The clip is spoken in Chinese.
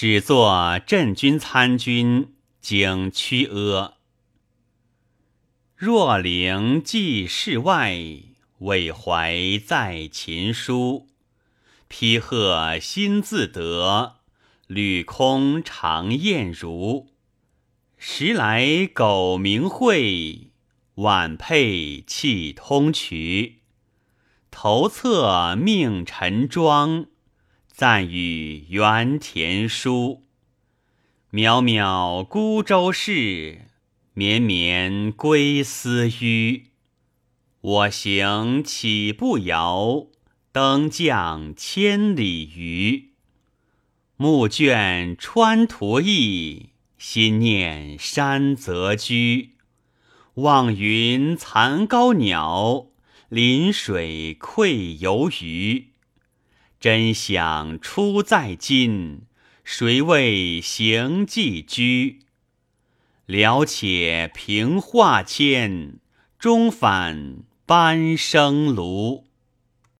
始作镇军参军，经屈阿。若灵寄世外，委怀在秦书。披鹤心自得，履空常燕如。时来苟明会，晚配气通衢。头侧命陈庄，赞与原田书。渺渺孤舟逝。绵绵归思吁，我行岂不遥？登将千里余。暮卷川途异，心念山泽居。望云残高鸟，临水愧游鱼。真想出在今，谁为行寄居？了且平化迁，终返班生庐。